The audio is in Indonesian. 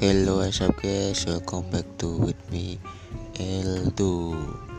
Hello what's up guys? Welcome back to with me L2